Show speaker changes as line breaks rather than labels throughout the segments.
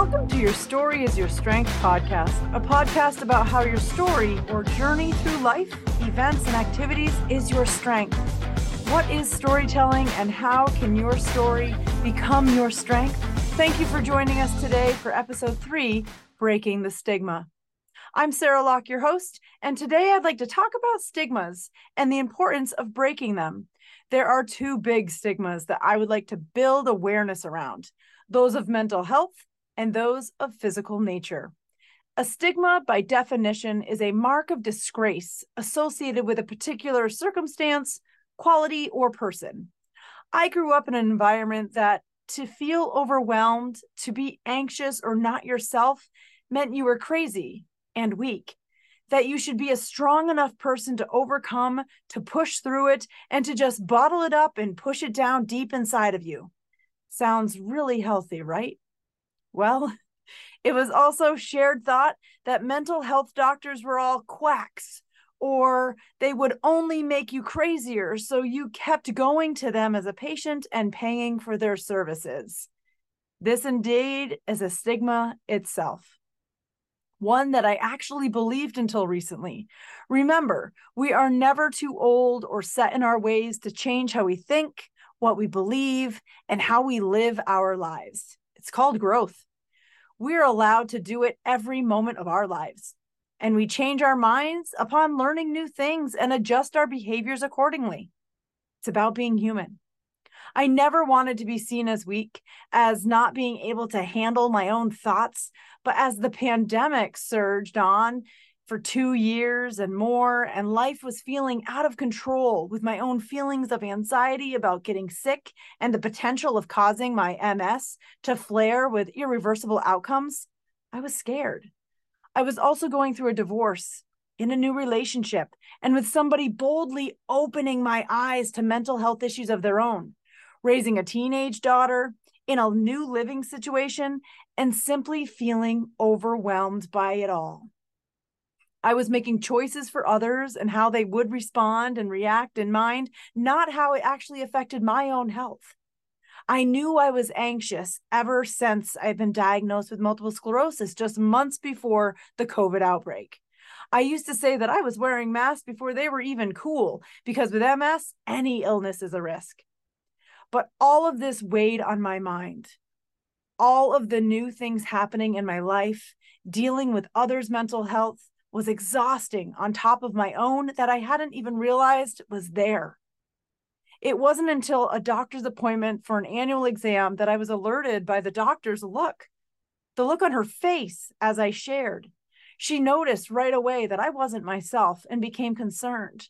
Welcome to Your Story is Your Strength podcast, a podcast about how your story or journey through life, events, and activities is your strength. What is storytelling and how can your story become your strength? Thank you for joining us today for episode three Breaking the Stigma. I'm Sarah Locke, your host, and today I'd like to talk about stigmas and the importance of breaking them. There are two big stigmas that I would like to build awareness around those of mental health and those of physical nature. A stigma, by definition, is a mark of disgrace associated with a particular circumstance, quality, or person. I grew up in an environment that to feel overwhelmed, to be anxious or not yourself meant you were crazy and weak. That you should be a strong enough person to overcome, to push through it, and to just bottle it up and push it down deep inside of you. Sounds really healthy, right? Well, it was also shared thought that mental health doctors were all quacks or they would only make you crazier. So you kept going to them as a patient and paying for their services. This indeed is a stigma itself. One that I actually believed until recently. Remember, we are never too old or set in our ways to change how we think, what we believe, and how we live our lives. It's called growth. We're allowed to do it every moment of our lives. And we change our minds upon learning new things and adjust our behaviors accordingly. It's about being human. I never wanted to be seen as weak, as not being able to handle my own thoughts. But as the pandemic surged on, for two years and more, and life was feeling out of control with my own feelings of anxiety about getting sick and the potential of causing my MS to flare with irreversible outcomes, I was scared. I was also going through a divorce in a new relationship and with somebody boldly opening my eyes to mental health issues of their own, raising a teenage daughter in a new living situation, and simply feeling overwhelmed by it all. I was making choices for others and how they would respond and react in mind, not how it actually affected my own health. I knew I was anxious ever since I've been diagnosed with multiple sclerosis just months before the COVID outbreak. I used to say that I was wearing masks before they were even cool because with MS, any illness is a risk. But all of this weighed on my mind. All of the new things happening in my life, dealing with others' mental health, was exhausting on top of my own that I hadn't even realized was there. It wasn't until a doctor's appointment for an annual exam that I was alerted by the doctor's look, the look on her face as I shared. She noticed right away that I wasn't myself and became concerned.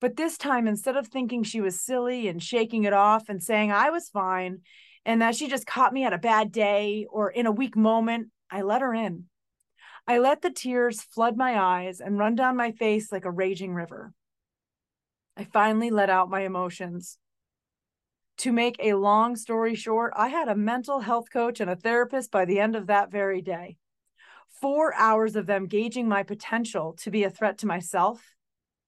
But this time, instead of thinking she was silly and shaking it off and saying I was fine and that she just caught me at a bad day or in a weak moment, I let her in. I let the tears flood my eyes and run down my face like a raging river. I finally let out my emotions. To make a long story short, I had a mental health coach and a therapist by the end of that very day. Four hours of them gauging my potential to be a threat to myself,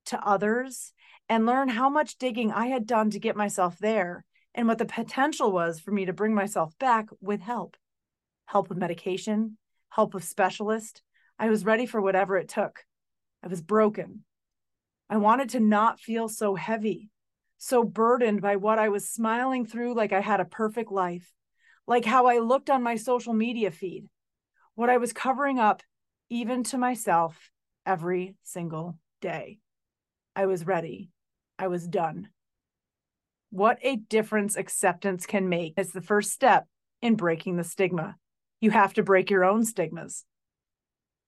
to others, and learn how much digging I had done to get myself there and what the potential was for me to bring myself back with help help with medication, help with specialist, I was ready for whatever it took. I was broken. I wanted to not feel so heavy, so burdened by what I was smiling through like I had a perfect life, like how I looked on my social media feed, what I was covering up, even to myself, every single day. I was ready. I was done. What a difference acceptance can make is the first step in breaking the stigma. You have to break your own stigmas.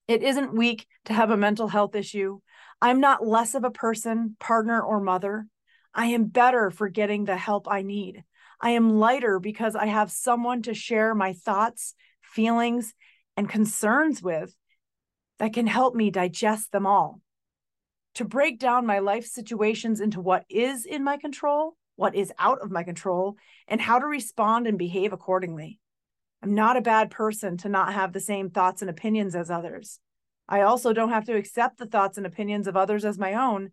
It isn't weak to have a mental health issue. I'm not less of a person, partner, or mother. I am better for getting the help I need. I am lighter because I have someone to share my thoughts, feelings, and concerns with that can help me digest them all. To break down my life situations into what is in my control, what is out of my control, and how to respond and behave accordingly. I'm not a bad person to not have the same thoughts and opinions as others. I also don't have to accept the thoughts and opinions of others as my own.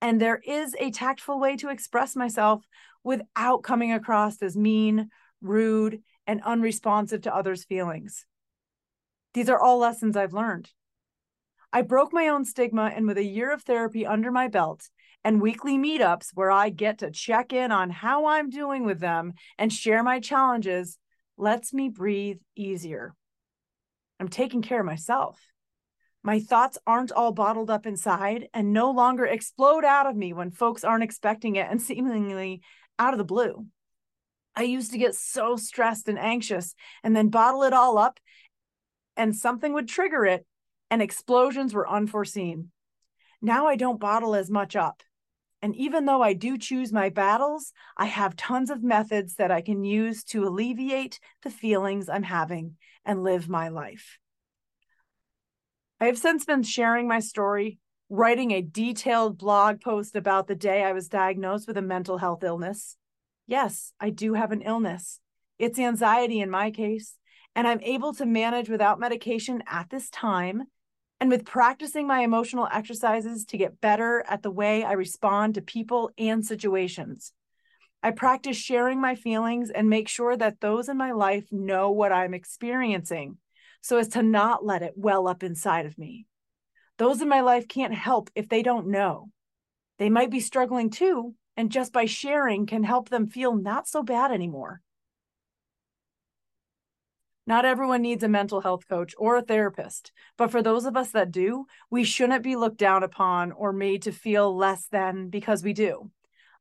And there is a tactful way to express myself without coming across as mean, rude, and unresponsive to others' feelings. These are all lessons I've learned. I broke my own stigma, and with a year of therapy under my belt and weekly meetups where I get to check in on how I'm doing with them and share my challenges, lets me breathe easier. I'm taking care of myself. My thoughts aren't all bottled up inside and no longer explode out of me when folks aren't expecting it and seemingly out of the blue. I used to get so stressed and anxious and then bottle it all up, and something would trigger it, and explosions were unforeseen. Now I don't bottle as much up. And even though I do choose my battles, I have tons of methods that I can use to alleviate the feelings I'm having and live my life. I have since been sharing my story, writing a detailed blog post about the day I was diagnosed with a mental health illness. Yes, I do have an illness. It's anxiety in my case, and I'm able to manage without medication at this time and with practicing my emotional exercises to get better at the way I respond to people and situations. I practice sharing my feelings and make sure that those in my life know what I'm experiencing so as to not let it well up inside of me. Those in my life can't help if they don't know. They might be struggling too, and just by sharing can help them feel not so bad anymore. Not everyone needs a mental health coach or a therapist, but for those of us that do, we shouldn't be looked down upon or made to feel less than because we do.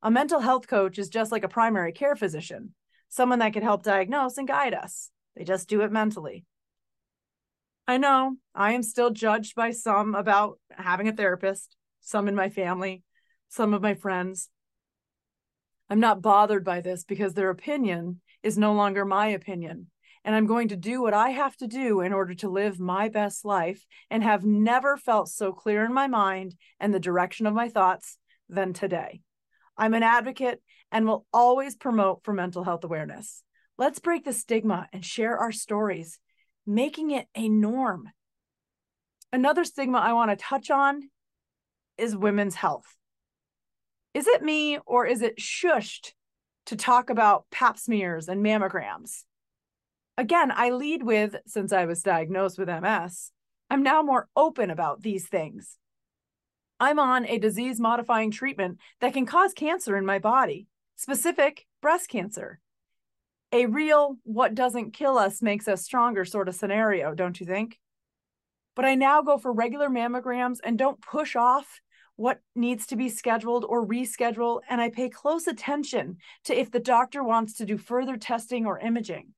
A mental health coach is just like a primary care physician, someone that can help diagnose and guide us. They just do it mentally. I know I am still judged by some about having a therapist, some in my family, some of my friends. I'm not bothered by this because their opinion is no longer my opinion and I'm going to do what I have to do in order to live my best life and have never felt so clear in my mind and the direction of my thoughts than today. I'm an advocate and will always promote for mental health awareness. Let's break the stigma and share our stories, making it a norm. Another stigma I want to touch on is women's health. Is it me or is it shushed to talk about pap smears and mammograms? Again, I lead with since I was diagnosed with MS, I'm now more open about these things. I'm on a disease modifying treatment that can cause cancer in my body, specific breast cancer. A real what doesn't kill us makes us stronger sort of scenario, don't you think? But I now go for regular mammograms and don't push off what needs to be scheduled or rescheduled. And I pay close attention to if the doctor wants to do further testing or imaging.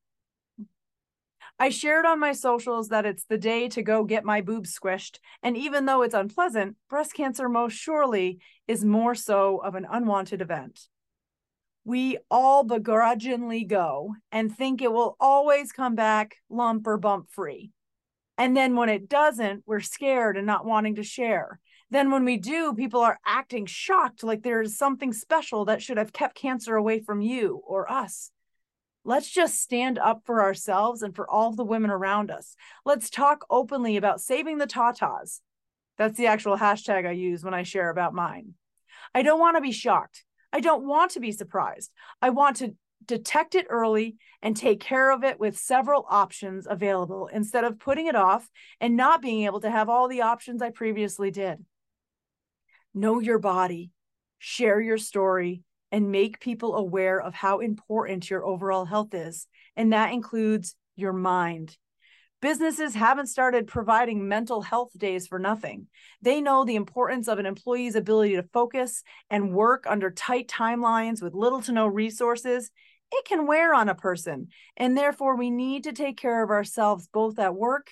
I shared on my socials that it's the day to go get my boobs squished. And even though it's unpleasant, breast cancer most surely is more so of an unwanted event. We all begrudgingly go and think it will always come back lump or bump free. And then when it doesn't, we're scared and not wanting to share. Then when we do, people are acting shocked like there's something special that should have kept cancer away from you or us. Let's just stand up for ourselves and for all the women around us. Let's talk openly about saving the tatas. That's the actual hashtag I use when I share about mine. I don't want to be shocked. I don't want to be surprised. I want to detect it early and take care of it with several options available instead of putting it off and not being able to have all the options I previously did. Know your body, share your story, and make people aware of how important your overall health is. And that includes your mind. Businesses haven't started providing mental health days for nothing. They know the importance of an employee's ability to focus and work under tight timelines with little to no resources. It can wear on a person. And therefore, we need to take care of ourselves both at work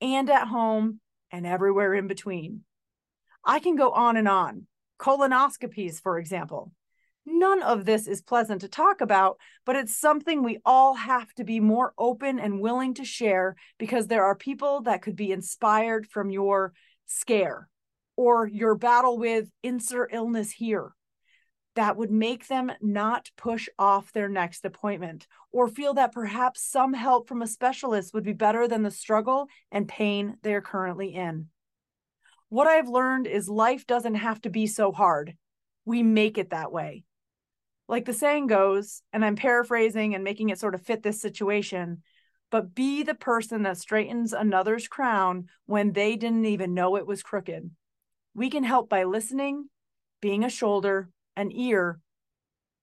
and at home and everywhere in between. I can go on and on. Colonoscopies, for example. None of this is pleasant to talk about, but it's something we all have to be more open and willing to share because there are people that could be inspired from your scare or your battle with insert illness here. That would make them not push off their next appointment or feel that perhaps some help from a specialist would be better than the struggle and pain they are currently in. What I've learned is life doesn't have to be so hard. We make it that way. Like the saying goes, and I'm paraphrasing and making it sort of fit this situation, but be the person that straightens another's crown when they didn't even know it was crooked. We can help by listening, being a shoulder, an ear,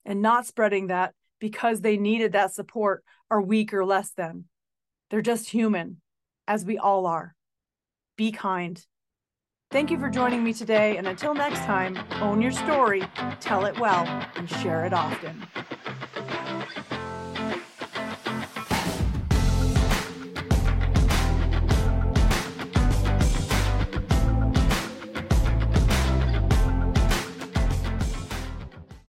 and not spreading that because they needed that support are weak or less than. They're just human, as we all are. Be kind. Thank you for joining me today, and until next time, own your story, tell it well, and share it often.